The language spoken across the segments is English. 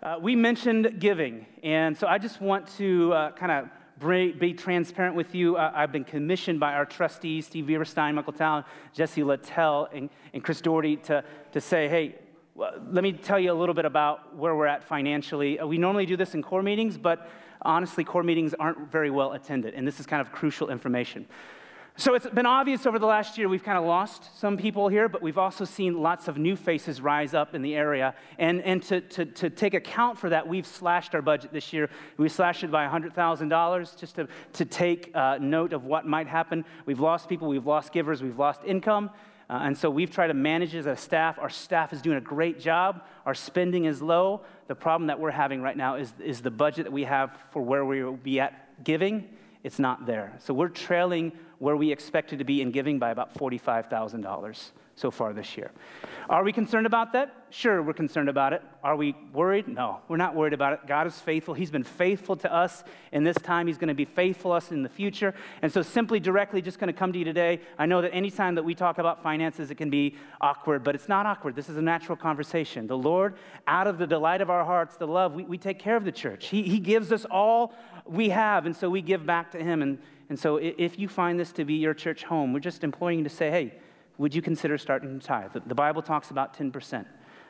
Uh, we mentioned giving, and so I just want to uh, kind of be transparent with you. Uh, I've been commissioned by our trustees, Steve Bieberstein, Michael Town, Jesse Littell, and, and Chris Doherty, to, to say, hey, let me tell you a little bit about where we're at financially. Uh, we normally do this in core meetings, but honestly, core meetings aren't very well attended, and this is kind of crucial information. So it's been obvious over the last year we've kind of lost some people here, but we've also seen lots of new faces rise up in the area. And, and to, to, to take account for that, we've slashed our budget this year. We slashed it by $100,000 just to, to take uh, note of what might happen. We've lost people, we've lost givers, we've lost income. Uh, and so we've tried to manage as a staff. Our staff is doing a great job. Our spending is low. The problem that we're having right now is, is the budget that we have for where we will be at giving. It's not there. So we're trailing where we expected to be in giving by about $45,000 so far this year. Are we concerned about that? Sure, we're concerned about it. Are we worried? No, we're not worried about it. God is faithful. He's been faithful to us in this time. He's going to be faithful to us in the future. And so, simply, directly, just going to come to you today. I know that anytime that we talk about finances, it can be awkward, but it's not awkward. This is a natural conversation. The Lord, out of the delight of our hearts, the love, we, we take care of the church. He, he gives us all we have, and so we give back to Him. And and so if you find this to be your church home, we're just imploring you to say, hey, would you consider starting to tithe? The Bible talks about 10%.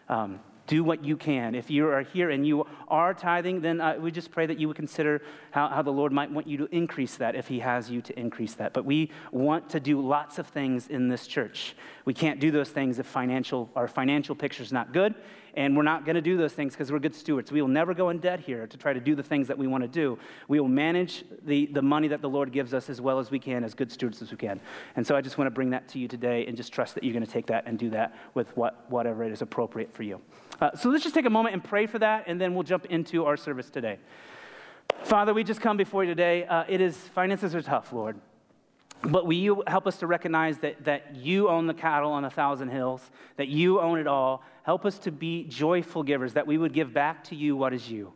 Um, do what you can. If you are here and you are tithing, then uh, we just pray that you would consider how, how the Lord might want you to increase that if He has you to increase that. But we want to do lots of things in this church. We can't do those things if financial, our financial picture is not good. And we're not going to do those things because we're good stewards. We will never go in debt here to try to do the things that we want to do. We will manage the, the money that the Lord gives us as well as we can, as good stewards as we can. And so I just want to bring that to you today and just trust that you're going to take that and do that with what, whatever it is appropriate for you. Uh, so let's just take a moment and pray for that, and then we'll jump into our service today. Father, we just come before you today. Uh, it is, finances are tough, Lord. But will you help us to recognize that, that you own the cattle on a thousand hills, that you own it all? Help us to be joyful givers, that we would give back to you what is you,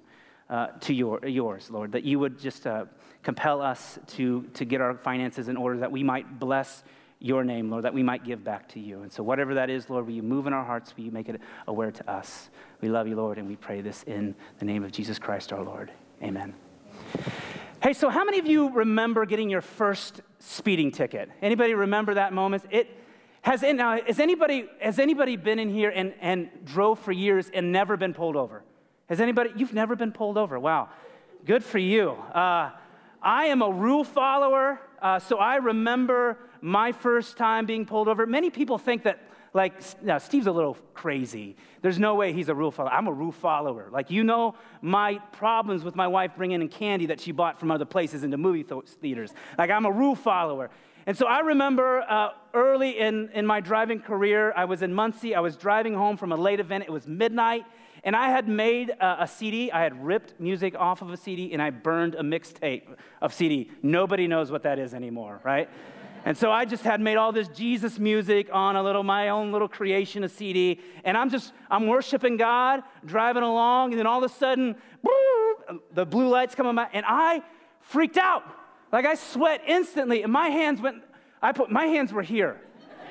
uh, to your, yours, Lord, that you would just uh, compel us to, to get our finances in order, that we might bless your name, Lord, that we might give back to you. And so, whatever that is, Lord, will you move in our hearts? Will you make it aware to us? We love you, Lord, and we pray this in the name of Jesus Christ our Lord. Amen. Hey, so how many of you remember getting your first speeding ticket? Anybody remember that moment? It has, now, has, anybody, has anybody been in here and, and drove for years and never been pulled over? Has anybody, you've never been pulled over? Wow, good for you. Uh, I am a rule follower, uh, so I remember my first time being pulled over. Many people think that like, now Steve's a little crazy. There's no way he's a rule follower. I'm a rule follower. Like, you know my problems with my wife bringing in candy that she bought from other places into movie th- theaters. Like, I'm a rule follower. And so I remember uh, early in, in my driving career, I was in Muncie. I was driving home from a late event. It was midnight. And I had made a, a CD. I had ripped music off of a CD and I burned a mixtape of CD. Nobody knows what that is anymore, right? And so I just had made all this Jesus music on a little, my own little creation, a CD. And I'm just, I'm worshiping God, driving along, and then all of a sudden, the blue lights come on, and I freaked out. Like I sweat instantly, and my hands went, I put, my hands were here.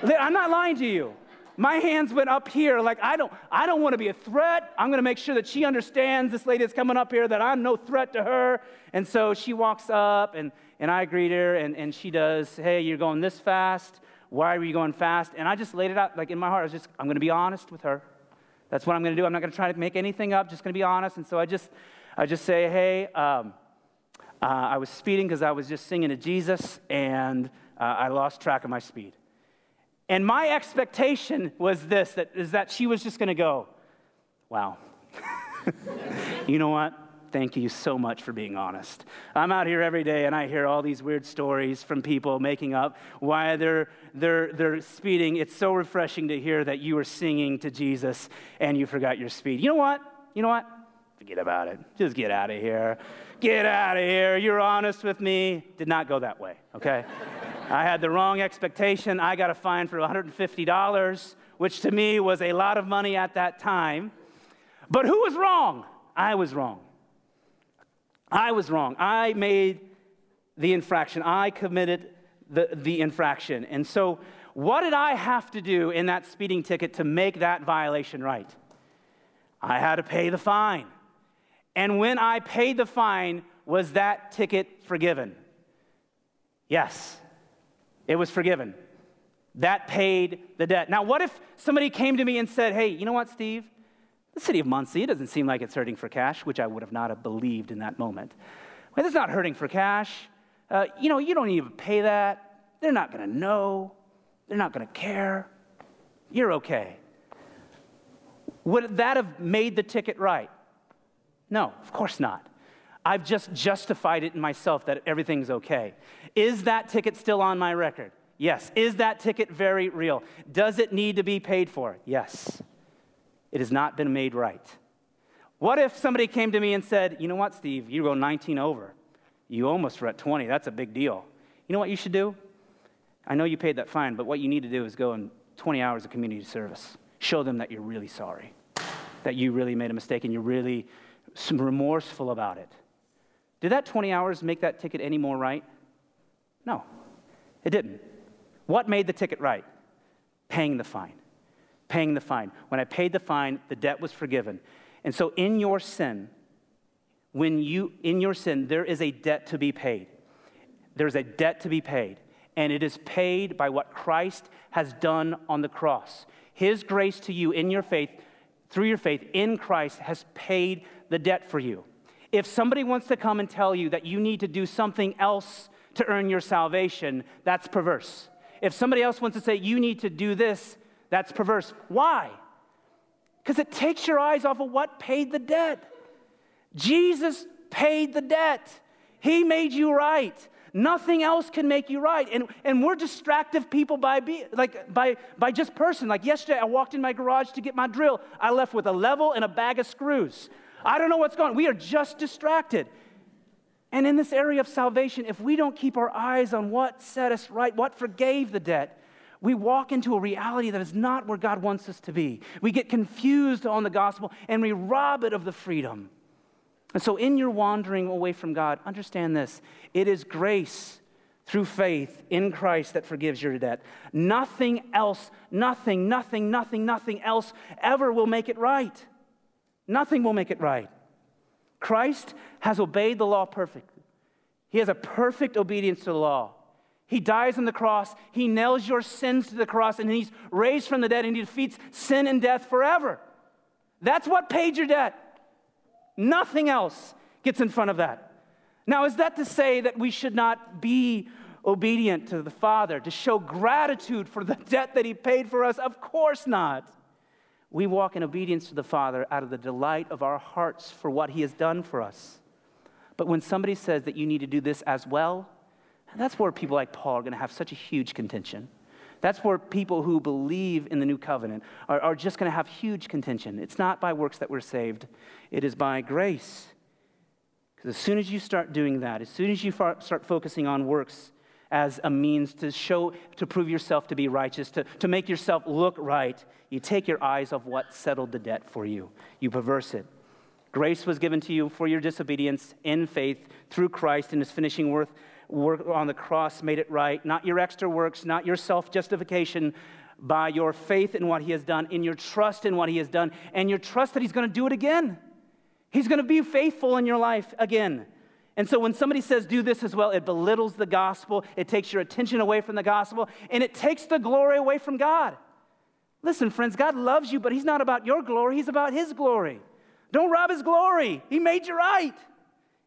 I'm not lying to you. My hands went up here, like I don't, I don't want to be a threat. I'm going to make sure that she understands this lady that's coming up here that I'm no threat to her. And so she walks up, and and I greet her, and, and she does, Hey, you're going this fast. Why are you going fast? And I just laid it out, like in my heart, I was just, I'm going to be honest with her. That's what I'm going to do. I'm not going to try to make anything up, just going to be honest. And so I just, I just say, Hey, um, uh, I was speeding because I was just singing to Jesus, and uh, I lost track of my speed. And my expectation was this that, is that she was just going to go, Wow. you know what? Thank you so much for being honest. I'm out here every day and I hear all these weird stories from people making up why they're, they're, they're speeding. It's so refreshing to hear that you were singing to Jesus and you forgot your speed. You know what? You know what? Forget about it. Just get out of here. Get out of here. You're honest with me. Did not go that way, okay? I had the wrong expectation. I got a fine for $150, which to me was a lot of money at that time. But who was wrong? I was wrong. I was wrong. I made the infraction. I committed the, the infraction. And so, what did I have to do in that speeding ticket to make that violation right? I had to pay the fine. And when I paid the fine, was that ticket forgiven? Yes, it was forgiven. That paid the debt. Now, what if somebody came to me and said, Hey, you know what, Steve? The city of Muncie doesn't seem like it's hurting for cash, which I would have not have believed in that moment. Well, it's not hurting for cash. Uh, you know, you don't even pay that. They're not going to know. They're not going to care. You're okay. Would that have made the ticket right? No, of course not. I've just justified it in myself that everything's okay. Is that ticket still on my record? Yes. Is that ticket very real? Does it need to be paid for? Yes. It has not been made right. What if somebody came to me and said, You know what, Steve, you go 19 over. You almost were at 20. That's a big deal. You know what you should do? I know you paid that fine, but what you need to do is go in 20 hours of community service. Show them that you're really sorry, that you really made a mistake and you're really remorseful about it. Did that 20 hours make that ticket any more right? No, it didn't. What made the ticket right? Paying the fine. Paying the fine. When I paid the fine, the debt was forgiven. And so in your sin, when you in your sin there is a debt to be paid. There's a debt to be paid, and it is paid by what Christ has done on the cross. His grace to you in your faith, through your faith in Christ, has paid the debt for you. If somebody wants to come and tell you that you need to do something else to earn your salvation, that's perverse. If somebody else wants to say you need to do this, that's perverse. Why? Because it takes your eyes off of what paid the debt. Jesus paid the debt, He made you right. Nothing else can make you right. And, and we're distractive people by, be, like, by, by just person. Like yesterday, I walked in my garage to get my drill. I left with a level and a bag of screws. I don't know what's going on. We are just distracted. And in this area of salvation, if we don't keep our eyes on what set us right, what forgave the debt, we walk into a reality that is not where God wants us to be. We get confused on the gospel and we rob it of the freedom. And so, in your wandering away from God, understand this it is grace through faith in Christ that forgives your debt. Nothing else, nothing, nothing, nothing, nothing else ever will make it right. Nothing will make it right. Christ has obeyed the law perfectly. He has a perfect obedience to the law. He dies on the cross, he nails your sins to the cross, and he's raised from the dead, and he defeats sin and death forever. That's what paid your debt. Nothing else gets in front of that. Now, is that to say that we should not be obedient to the Father, to show gratitude for the debt that he paid for us? Of course not. We walk in obedience to the Father out of the delight of our hearts for what He has done for us. But when somebody says that you need to do this as well, that's where people like Paul are going to have such a huge contention. That's where people who believe in the new covenant are, are just going to have huge contention. It's not by works that we're saved, it is by grace. Because as soon as you start doing that, as soon as you start focusing on works, as a means to show, to prove yourself to be righteous, to, to make yourself look right, you take your eyes off what settled the debt for you. You perverse it. Grace was given to you for your disobedience in faith through Christ and his finishing work, work on the cross made it right. Not your extra works, not your self justification, by your faith in what he has done, in your trust in what he has done, and your trust that he's going to do it again. He's going to be faithful in your life again. And so when somebody says, do this as well, it belittles the gospel, it takes your attention away from the gospel, and it takes the glory away from God. Listen, friends, God loves you, but He's not about your glory, He's about His glory. Don't rob His glory. He made you right,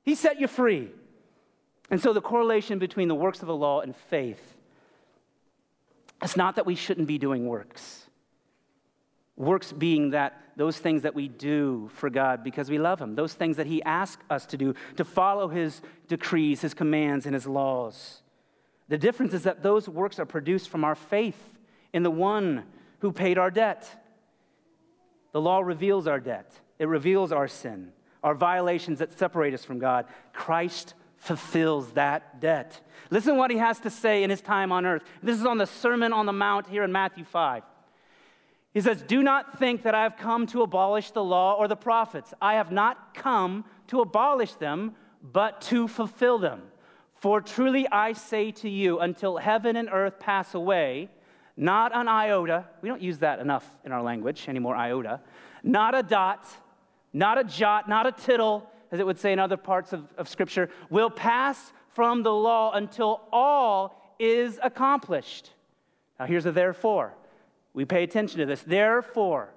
He set you free. And so the correlation between the works of the law and faith it's not that we shouldn't be doing works. Works being that those things that we do for God because we love Him, those things that He asks us to do, to follow His decrees, His commands, and His laws. The difference is that those works are produced from our faith in the one who paid our debt. The law reveals our debt, it reveals our sin, our violations that separate us from God. Christ fulfills that debt. Listen what he has to say in his time on earth. This is on the Sermon on the Mount here in Matthew 5. He says, Do not think that I have come to abolish the law or the prophets. I have not come to abolish them, but to fulfill them. For truly I say to you, until heaven and earth pass away, not an iota, we don't use that enough in our language anymore, iota, not a dot, not a jot, not a tittle, as it would say in other parts of, of Scripture, will pass from the law until all is accomplished. Now, here's a therefore. We pay attention to this. Therefore,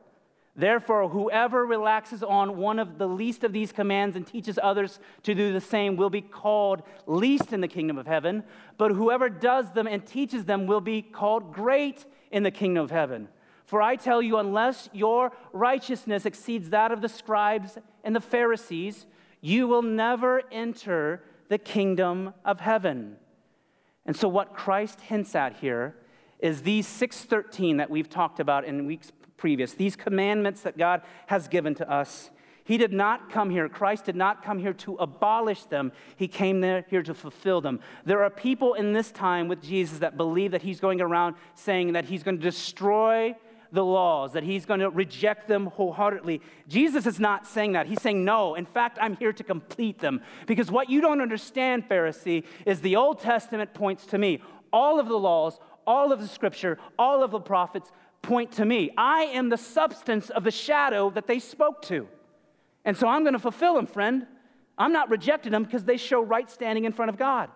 Therefore, whoever relaxes on one of the least of these commands and teaches others to do the same will be called least in the kingdom of heaven, but whoever does them and teaches them will be called great in the kingdom of heaven. For I tell you, unless your righteousness exceeds that of the scribes and the Pharisees, you will never enter the kingdom of heaven. And so, what Christ hints at here is these 613 that we've talked about in weeks previous, these commandments that God has given to us. He did not come here, Christ did not come here to abolish them. He came there, here to fulfill them. There are people in this time with Jesus that believe that he's going around saying that he's going to destroy the laws, that he's going to reject them wholeheartedly. Jesus is not saying that. He's saying, no, in fact, I'm here to complete them. Because what you don't understand, Pharisee, is the Old Testament points to me. All of the laws, all of the scripture, all of the prophets point to me. I am the substance of the shadow that they spoke to. And so I'm going to fulfill them, friend. I'm not rejecting them because they show right standing in front of God.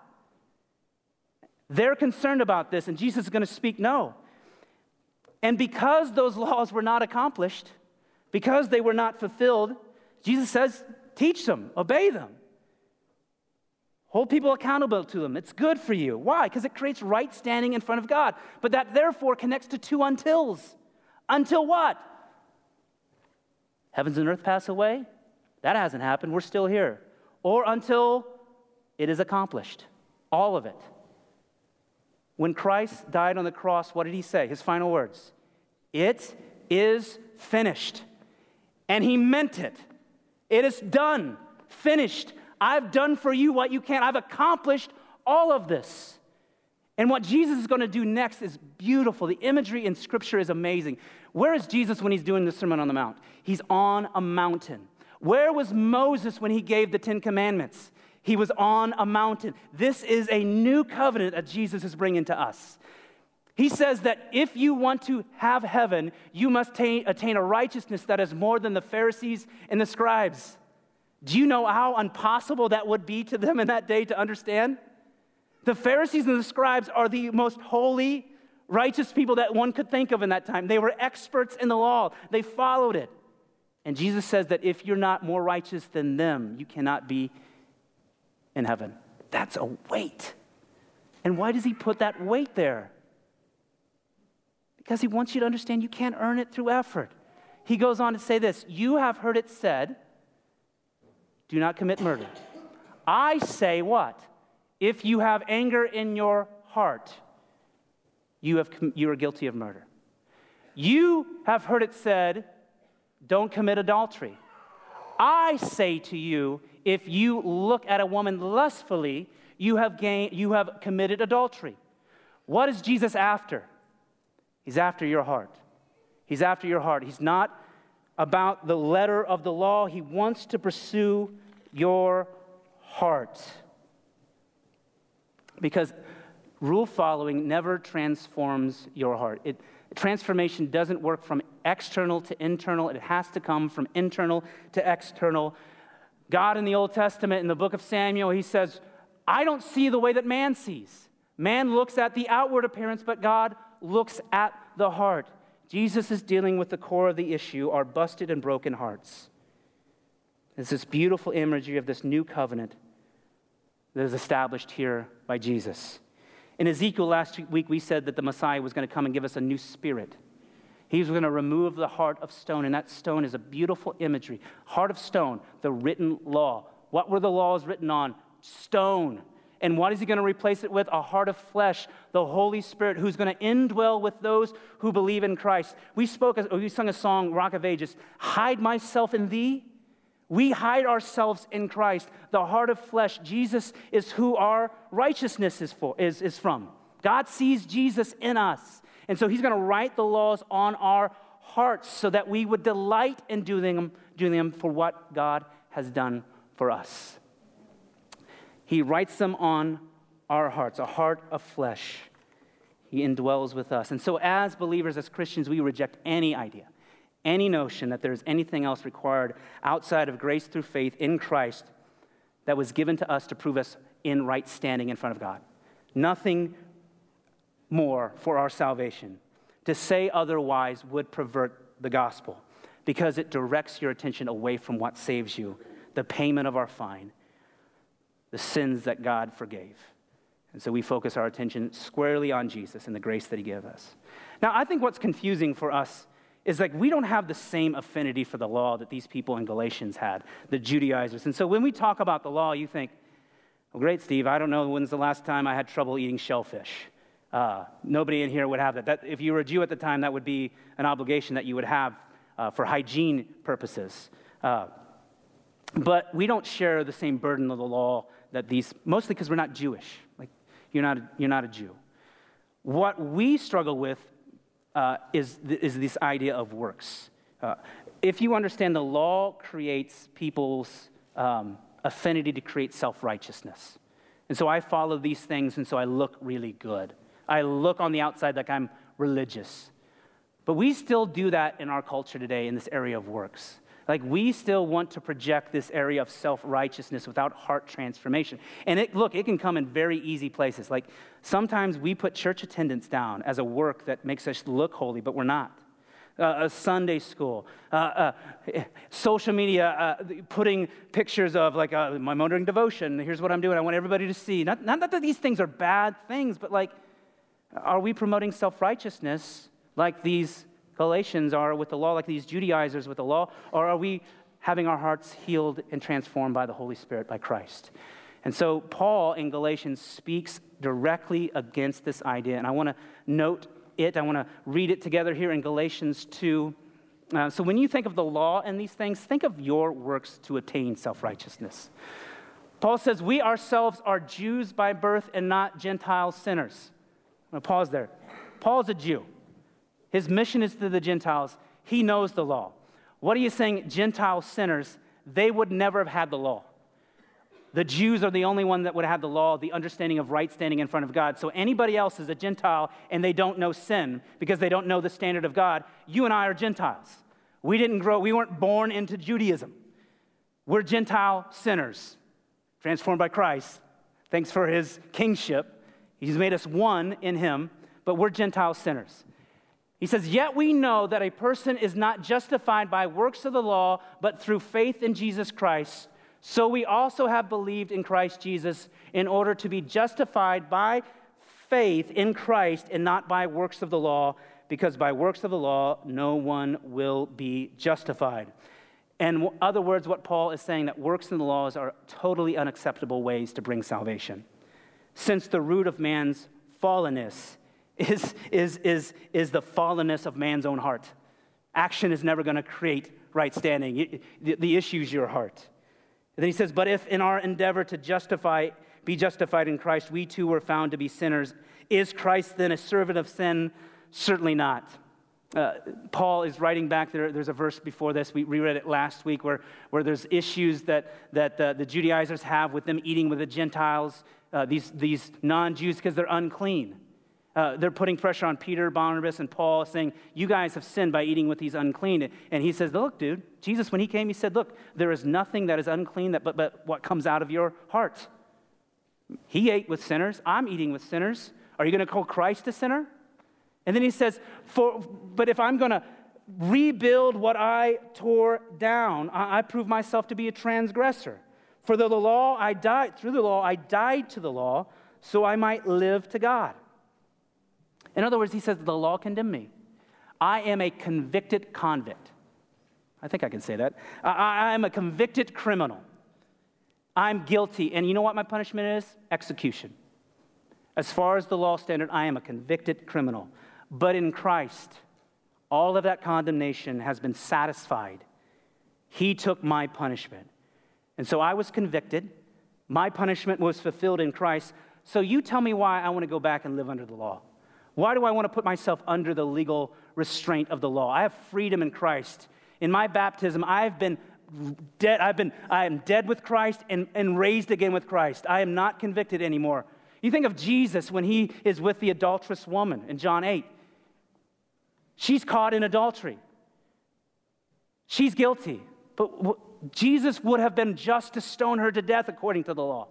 They're concerned about this, and Jesus is going to speak no. And because those laws were not accomplished, because they were not fulfilled, Jesus says, teach them, obey them. Hold people accountable to them. It's good for you. Why? Because it creates right standing in front of God. But that therefore connects to two untils. Until what? Heavens and earth pass away? That hasn't happened. We're still here. Or until it is accomplished. All of it. When Christ died on the cross, what did he say? His final words It is finished. And he meant it. It is done, finished. I've done for you what you can't. I've accomplished all of this. And what Jesus is going to do next is beautiful. The imagery in Scripture is amazing. Where is Jesus when he's doing the Sermon on the Mount? He's on a mountain. Where was Moses when he gave the Ten Commandments? He was on a mountain. This is a new covenant that Jesus is bringing to us. He says that if you want to have heaven, you must attain a righteousness that is more than the Pharisees and the scribes. Do you know how impossible that would be to them in that day to understand? The Pharisees and the scribes are the most holy, righteous people that one could think of in that time. They were experts in the law, they followed it. And Jesus says that if you're not more righteous than them, you cannot be in heaven. That's a weight. And why does he put that weight there? Because he wants you to understand you can't earn it through effort. He goes on to say this You have heard it said, do not commit murder. I say what? If you have anger in your heart, you, have, you are guilty of murder. You have heard it said, don't commit adultery. I say to you, if you look at a woman lustfully, you have, gained, you have committed adultery. What is Jesus after? He's after your heart. He's after your heart. He's not about the letter of the law, he wants to pursue your heart. Because rule following never transforms your heart. It, transformation doesn't work from external to internal, it has to come from internal to external. God in the Old Testament, in the book of Samuel, he says, I don't see the way that man sees. Man looks at the outward appearance, but God looks at the heart. Jesus is dealing with the core of the issue our busted and broken hearts. It's this beautiful imagery of this new covenant that is established here by Jesus. In Ezekiel last week, we said that the Messiah was going to come and give us a new spirit. He was going to remove the heart of stone, and that stone is a beautiful imagery. Heart of stone, the written law. What were the laws written on? Stone. And what is he going to replace it with? A heart of flesh, the Holy Spirit, who's going to indwell with those who believe in Christ. We spoke, we sung a song, Rock of Ages, hide myself in thee. We hide ourselves in Christ, the heart of flesh. Jesus is who our righteousness is, for, is, is from. God sees Jesus in us. And so he's going to write the laws on our hearts so that we would delight in doing them, doing them for what God has done for us. He writes them on our hearts, a heart of flesh. He indwells with us. And so, as believers, as Christians, we reject any idea, any notion that there is anything else required outside of grace through faith in Christ that was given to us to prove us in right standing in front of God. Nothing more for our salvation. To say otherwise would pervert the gospel because it directs your attention away from what saves you the payment of our fine, the sins that God forgave. And so we focus our attention squarely on Jesus and the grace that he gave us. Now, I think what's confusing for us is like we don't have the same affinity for the law that these people in Galatians had, the Judaizers. And so when we talk about the law, you think, well, great, Steve, I don't know when's the last time I had trouble eating shellfish. Uh, nobody in here would have that. that. If you were a Jew at the time, that would be an obligation that you would have uh, for hygiene purposes. Uh, but we don't share the same burden of the law that these, mostly because we're not Jewish. Like, you're not, a, you're not a Jew. What we struggle with uh, is, th- is this idea of works. Uh, if you understand the law creates people's um, affinity to create self righteousness. And so I follow these things, and so I look really good. I look on the outside like I'm religious. But we still do that in our culture today in this area of works. Like we still want to project this area of self-righteousness without heart transformation. And it look, it can come in very easy places. Like sometimes we put church attendance down as a work that makes us look holy, but we're not. Uh, a Sunday school, uh, uh, social media, uh, putting pictures of like uh, my morning devotion. Here's what I'm doing. I want everybody to see. Not, not that these things are bad things, but like, are we promoting self righteousness like these Galatians are with the law, like these Judaizers with the law, or are we having our hearts healed and transformed by the Holy Spirit, by Christ? And so Paul in Galatians speaks directly against this idea. And I want to note it, I want to read it together here in Galatians 2. Uh, so when you think of the law and these things, think of your works to attain self righteousness. Paul says, We ourselves are Jews by birth and not Gentile sinners. I'm going to pause there. Paul's a Jew. His mission is to the Gentiles. He knows the law. What are you saying, Gentile sinners? They would never have had the law. The Jews are the only one that would have had the law, the understanding of right standing in front of God. So anybody else is a Gentile and they don't know sin because they don't know the standard of God. You and I are Gentiles. We didn't grow, we weren't born into Judaism. We're Gentile sinners, transformed by Christ. Thanks for his kingship. He's made us one in him, but we're Gentile sinners. He says, Yet we know that a person is not justified by works of the law, but through faith in Jesus Christ. So we also have believed in Christ Jesus in order to be justified by faith in Christ and not by works of the law, because by works of the law no one will be justified. In other words, what Paul is saying that works in the laws are totally unacceptable ways to bring salvation. Since the root of man's fallenness is, is, is, is the fallenness of man's own heart. Action is never going to create right standing. The, issue is your heart. And then he says, But if in our endeavor to justify, be justified in Christ, we too were found to be sinners, is Christ then a servant of sin? Certainly not. Uh, Paul is writing back there. There's a verse before this. We reread it last week where, where there's issues that, that the, the Judaizers have with them eating with the Gentiles, uh, these, these non Jews, because they're unclean. Uh, they're putting pressure on Peter, Barnabas, and Paul, saying, You guys have sinned by eating with these unclean. And he says, Look, dude, Jesus, when he came, he said, Look, there is nothing that is unclean that, but, but what comes out of your heart. He ate with sinners. I'm eating with sinners. Are you going to call Christ a sinner? And then he says, For, But if I'm going to rebuild what I tore down, I, I prove myself to be a transgressor. For the law, I died, through the law, I died to the law, so I might live to God. In other words, he says, The law condemned me. I am a convicted convict. I think I can say that. I, am a convicted criminal. I'm guilty. And you know what my punishment is? Execution. As far as the law standard, I am a convicted criminal. But in Christ, all of that condemnation has been satisfied. He took my punishment. And so I was convicted. My punishment was fulfilled in Christ. So you tell me why I want to go back and live under the law. Why do I want to put myself under the legal restraint of the law? I have freedom in Christ. In my baptism, I've been dead. I've been, I am dead with Christ and, and raised again with Christ. I am not convicted anymore. You think of Jesus when he is with the adulterous woman in John 8. She's caught in adultery. She's guilty. But Jesus would have been just to stone her to death according to the law.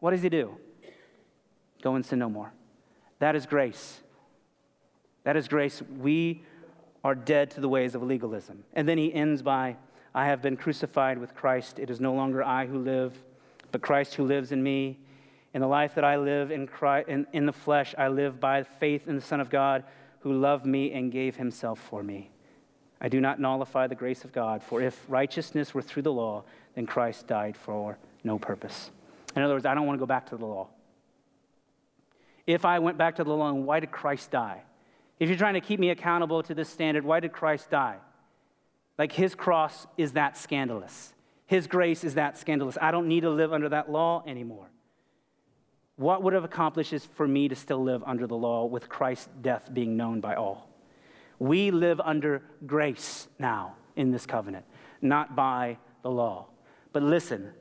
What does he do? Go and sin no more. That is grace. That is grace. We are dead to the ways of legalism. And then he ends by, I have been crucified with Christ. It is no longer I who live, but Christ who lives in me. In the life that I live in, Christ, in, in the flesh, I live by faith in the Son of God who loved me and gave himself for me. I do not nullify the grace of God, for if righteousness were through the law, then Christ died for no purpose. In other words, I don't want to go back to the law. If I went back to the law, why did Christ die? If you're trying to keep me accountable to this standard, why did Christ die? Like his cross is that scandalous. His grace is that scandalous. I don't need to live under that law anymore. What would have accomplished is for me to still live under the law with Christ's death being known by all. We live under grace now in this covenant, not by the law. But listen,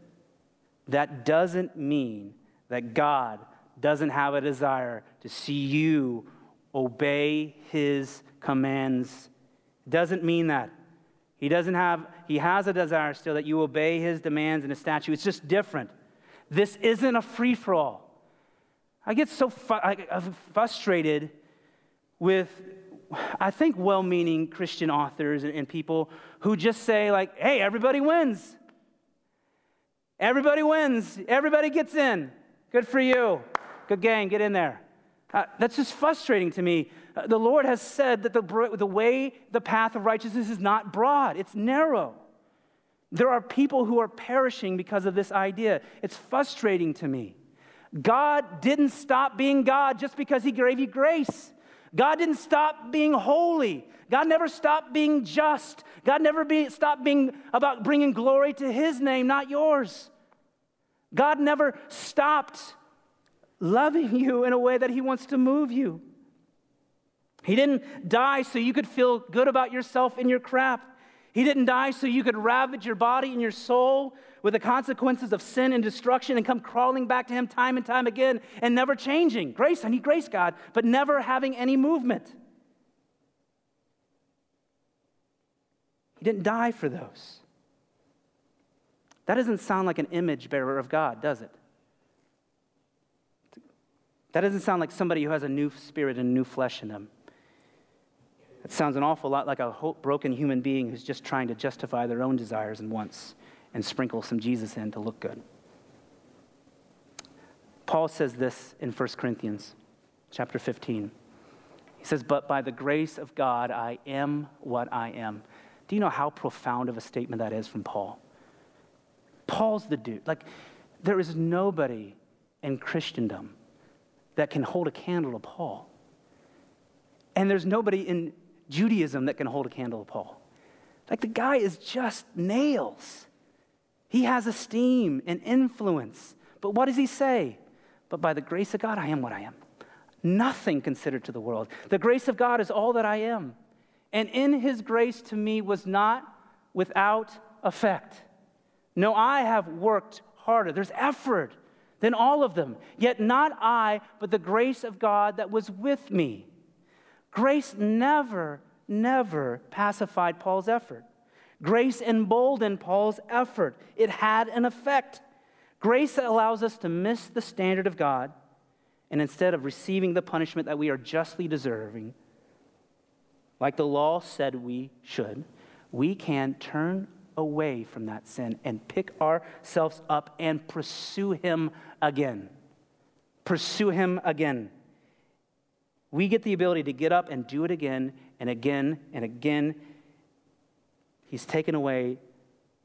that doesn't mean that God doesn't have a desire to see you obey his commands. It Doesn't mean that. He doesn't have, he has a desire still that you obey his demands and his statutes. It's just different. This isn't a free for all. I get so fu- I, uh, frustrated with, I think, well meaning Christian authors and, and people who just say, like, hey, everybody wins. Everybody wins. Everybody gets in. Good for you. Good gang, get in there. Uh, that's just frustrating to me. Uh, the Lord has said that the, the way, the path of righteousness is not broad, it's narrow. There are people who are perishing because of this idea. It's frustrating to me. God didn't stop being God just because He gave you grace. God didn't stop being holy. God never stopped being just. God never be, stopped being about bringing glory to His name, not yours. God never stopped loving you in a way that He wants to move you. He didn't die so you could feel good about yourself in your crap. He didn't die so you could ravage your body and your soul with the consequences of sin and destruction and come crawling back to Him time and time again and never changing. Grace, I need grace, God, but never having any movement. He didn't die for those. That doesn't sound like an image bearer of God, does it? That doesn't sound like somebody who has a new spirit and new flesh in them. It sounds an awful lot like a broken human being who's just trying to justify their own desires and wants and sprinkle some Jesus in to look good. Paul says this in 1 Corinthians chapter 15. He says, But by the grace of God, I am what I am. Do you know how profound of a statement that is from Paul? Paul's the dude. Like, there is nobody in Christendom that can hold a candle to Paul. And there's nobody in Judaism that can hold a candle to Paul. Like, the guy is just nails. He has esteem and influence. But what does he say? But by the grace of God, I am what I am. Nothing considered to the world. The grace of God is all that I am. And in his grace to me was not without effect. No, I have worked harder. There's effort than all of them. Yet not I, but the grace of God that was with me. Grace never, never pacified Paul's effort. Grace emboldened Paul's effort. It had an effect. Grace allows us to miss the standard of God, and instead of receiving the punishment that we are justly deserving, like the law said we should, we can turn away from that sin and pick ourselves up and pursue Him again. Pursue Him again. We get the ability to get up and do it again and again and again. He's taken away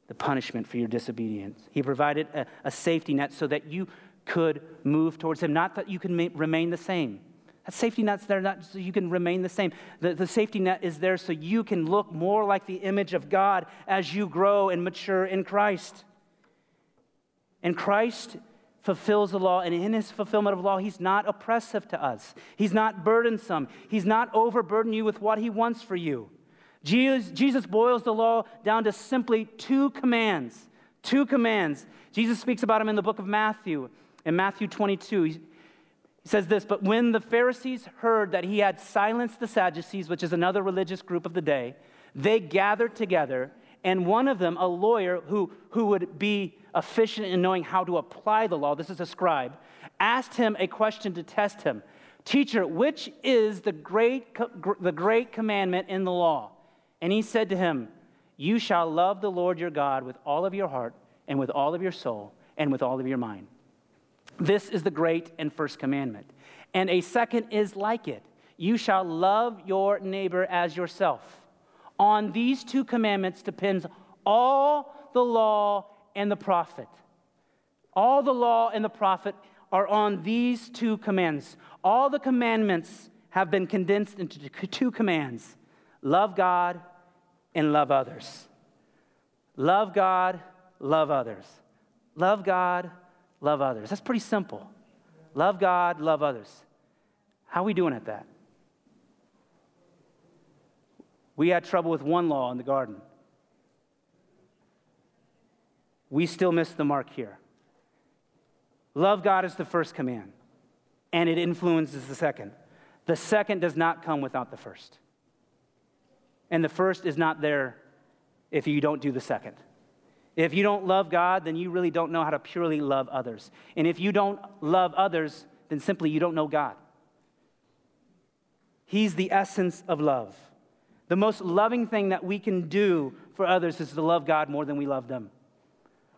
the punishment for your disobedience. He provided a, a safety net so that you could move towards Him, not that you can ma- remain the same. That safety net's there not so you can remain the same. The, the safety net is there so you can look more like the image of God as you grow and mature in Christ. And Christ fulfills the law, and in his fulfillment of law, he's not oppressive to us. He's not burdensome. He's not overburdening you with what he wants for you. Jesus, Jesus boils the law down to simply two commands. Two commands. Jesus speaks about them in the book of Matthew. In Matthew 22, he says this But when the Pharisees heard that he had silenced the Sadducees, which is another religious group of the day, they gathered together and one of them, a lawyer who, who would be efficient in knowing how to apply the law, this is a scribe, asked him a question to test him Teacher, which is the great, the great commandment in the law? And he said to him, You shall love the Lord your God with all of your heart, and with all of your soul, and with all of your mind. This is the great and first commandment. And a second is like it You shall love your neighbor as yourself. On these two commandments depends all the law and the prophet. All the law and the prophet are on these two commands. All the commandments have been condensed into two commands love God and love others. Love God, love others. Love God, love others. That's pretty simple. Love God, love others. How are we doing at that? We had trouble with one law in the garden. We still miss the mark here. Love God is the first command, and it influences the second. The second does not come without the first. And the first is not there if you don't do the second. If you don't love God, then you really don't know how to purely love others. And if you don't love others, then simply you don't know God. He's the essence of love. The most loving thing that we can do for others is to love God more than we love them.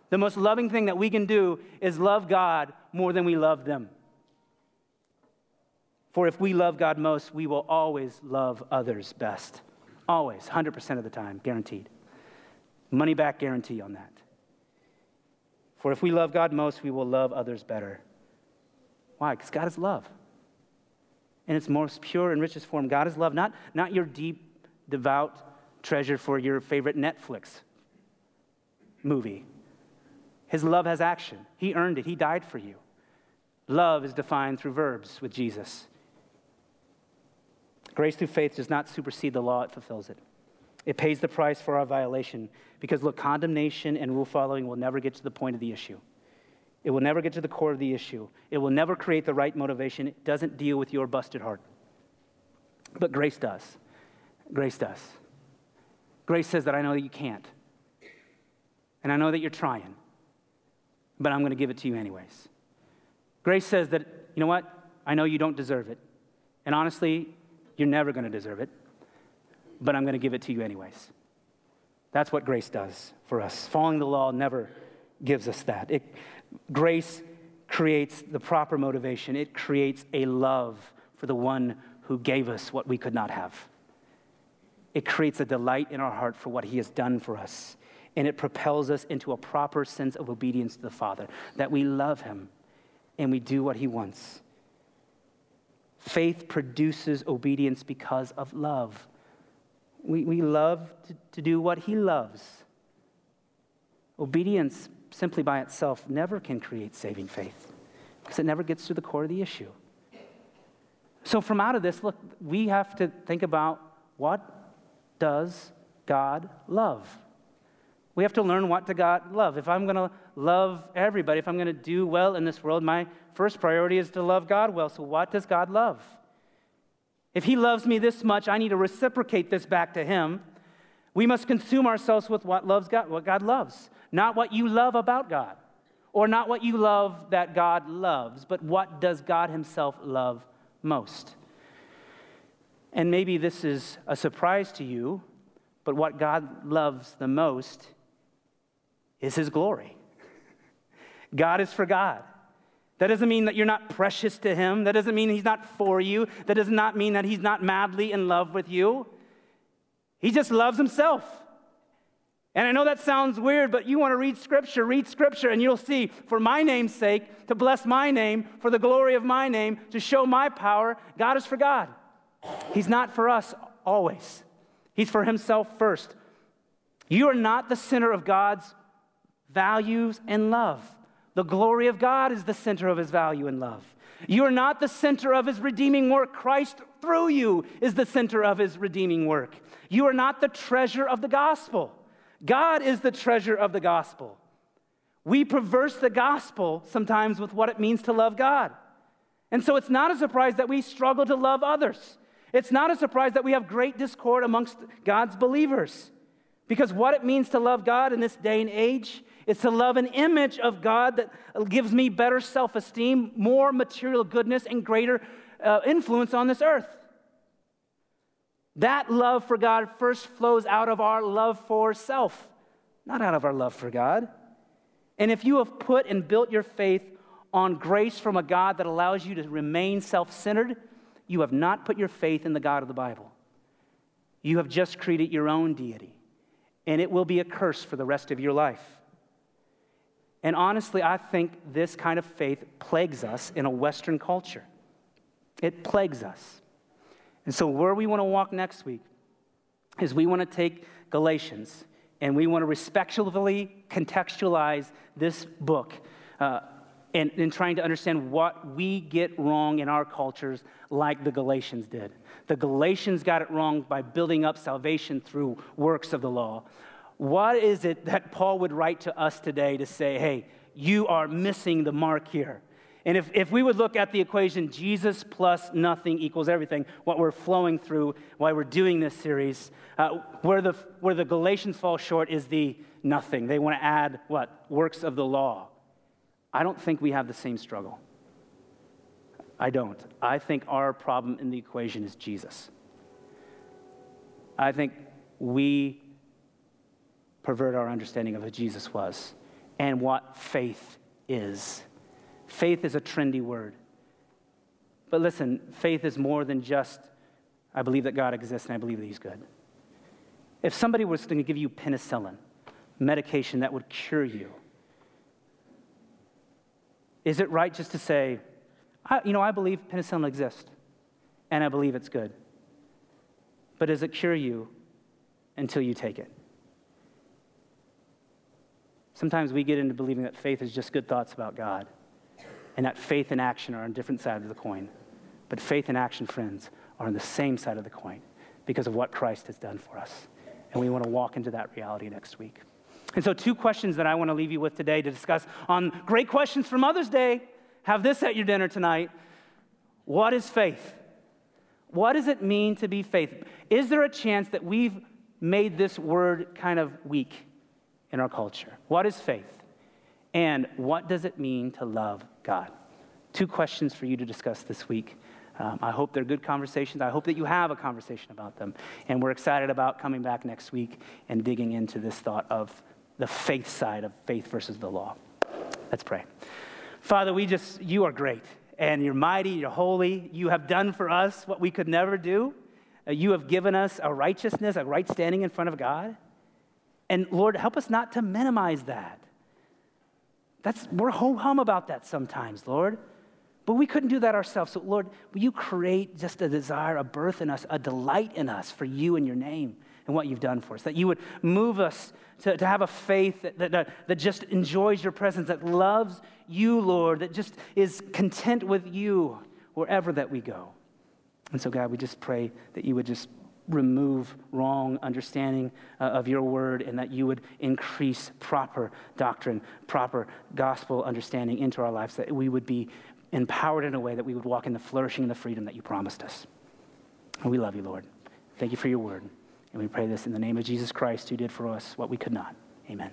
The most loving thing that we can do is love God more than we love them. For if we love God most, we will always love others best. Always, 100% of the time, guaranteed. Money back guarantee on that. For if we love God most, we will love others better. Why? Because God is love. In its most pure and richest form, God is love, not, not your deep, devout treasure for your favorite Netflix movie. His love has action. He earned it, He died for you. Love is defined through verbs with Jesus. Grace through faith does not supersede the law, it fulfills it. It pays the price for our violation because, look, condemnation and rule following will never get to the point of the issue. It will never get to the core of the issue. It will never create the right motivation. It doesn't deal with your busted heart. But grace does. Grace does. Grace says that I know that you can't. And I know that you're trying but I'm going to give it to you anyways. Grace says that, you know what? I know you don't deserve it. And honestly, you're never going to deserve it, but I'm going to give it to you anyways. That's what grace does for us. Following the law never gives us that. It, grace creates the proper motivation, it creates a love for the one who gave us what we could not have. It creates a delight in our heart for what he has done for us and it propels us into a proper sense of obedience to the Father, that we love Him and we do what He wants. Faith produces obedience because of love. We, we love to, to do what He loves. Obedience, simply by itself, never can create saving faith because it never gets to the core of the issue. So, from out of this, look, we have to think about what does God love? We have to learn what to God love. If I'm going to love everybody, if I'm going to do well in this world, my first priority is to love God well. So, what does God love? If He loves me this much, I need to reciprocate this back to Him. We must consume ourselves with what loves God, what God loves, not what you love about God, or not what you love that God loves, but what does God Himself love most? And maybe this is a surprise to you, but what God loves the most is his glory. God is for God. That doesn't mean that you're not precious to him. That doesn't mean he's not for you. That does not mean that he's not madly in love with you. He just loves himself. And I know that sounds weird, but you want to read scripture, read scripture, and you'll see, for my name's sake, to bless my name, for the glory of my name, to show my power, God is for God. He's not for us always, He's for Himself first. You are not the center of God's values, and love. The glory of God is the center of his value and love. You are not the center of his redeeming work. Christ through you is the center of his redeeming work. You are not the treasure of the gospel. God is the treasure of the gospel. We perverse the gospel sometimes with what it means to love God. And so it's not a surprise that we struggle to love others. It's not a surprise that we have great discord amongst God's believers. Because what it means to love God in this day and age is to love an image of God that gives me better self esteem, more material goodness, and greater uh, influence on this earth. That love for God first flows out of our love for self, not out of our love for God. And if you have put and built your faith on grace from a God that allows you to remain self centered, you have not put your faith in the God of the Bible. You have just created your own deity, and it will be a curse for the rest of your life. And honestly, I think this kind of faith plagues us in a Western culture. It plagues us. And so, where we want to walk next week is we want to take Galatians and we want to respectfully contextualize this book uh, and, and trying to understand what we get wrong in our cultures, like the Galatians did. The Galatians got it wrong by building up salvation through works of the law. What is it that Paul would write to us today to say, hey, you are missing the mark here? And if, if we would look at the equation, Jesus plus nothing equals everything, what we're flowing through while we're doing this series, uh, where, the, where the Galatians fall short is the nothing. They want to add what? Works of the law. I don't think we have the same struggle. I don't. I think our problem in the equation is Jesus. I think we pervert our understanding of who Jesus was and what faith is. Faith is a trendy word. But listen, faith is more than just, I believe that God exists and I believe that He's good. If somebody was going to give you penicillin, medication that would cure you, is it right just to say, you know, I believe penicillin exists and I believe it's good? But does it cure you until you take it? Sometimes we get into believing that faith is just good thoughts about God and that faith and action are on different sides of the coin. But faith and action, friends, are on the same side of the coin because of what Christ has done for us. And we want to walk into that reality next week. And so, two questions that I want to leave you with today to discuss on Great Questions for Mother's Day. Have this at your dinner tonight. What is faith? What does it mean to be faith? Is there a chance that we've made this word kind of weak in our culture? What is faith? And what does it mean to love God? Two questions for you to discuss this week. Um, I hope they're good conversations. I hope that you have a conversation about them. And we're excited about coming back next week and digging into this thought of the faith side of faith versus the law. Let's pray. Father, we just, you are great and you're mighty, you're holy. You have done for us what we could never do. Uh, you have given us a righteousness, a right standing in front of God. And Lord, help us not to minimize that. That's, we're ho hum about that sometimes, Lord. But we couldn't do that ourselves. So, Lord, will you create just a desire, a birth in us, a delight in us for you and your name? and what you've done for us. That you would move us to, to have a faith that, that, that just enjoys your presence, that loves you, Lord, that just is content with you wherever that we go. And so, God, we just pray that you would just remove wrong understanding uh, of your word and that you would increase proper doctrine, proper gospel understanding into our lives, that we would be empowered in a way that we would walk in the flourishing and the freedom that you promised us. And we love you, Lord. Thank you for your word. And we pray this in the name of Jesus Christ, who did for us what we could not. Amen.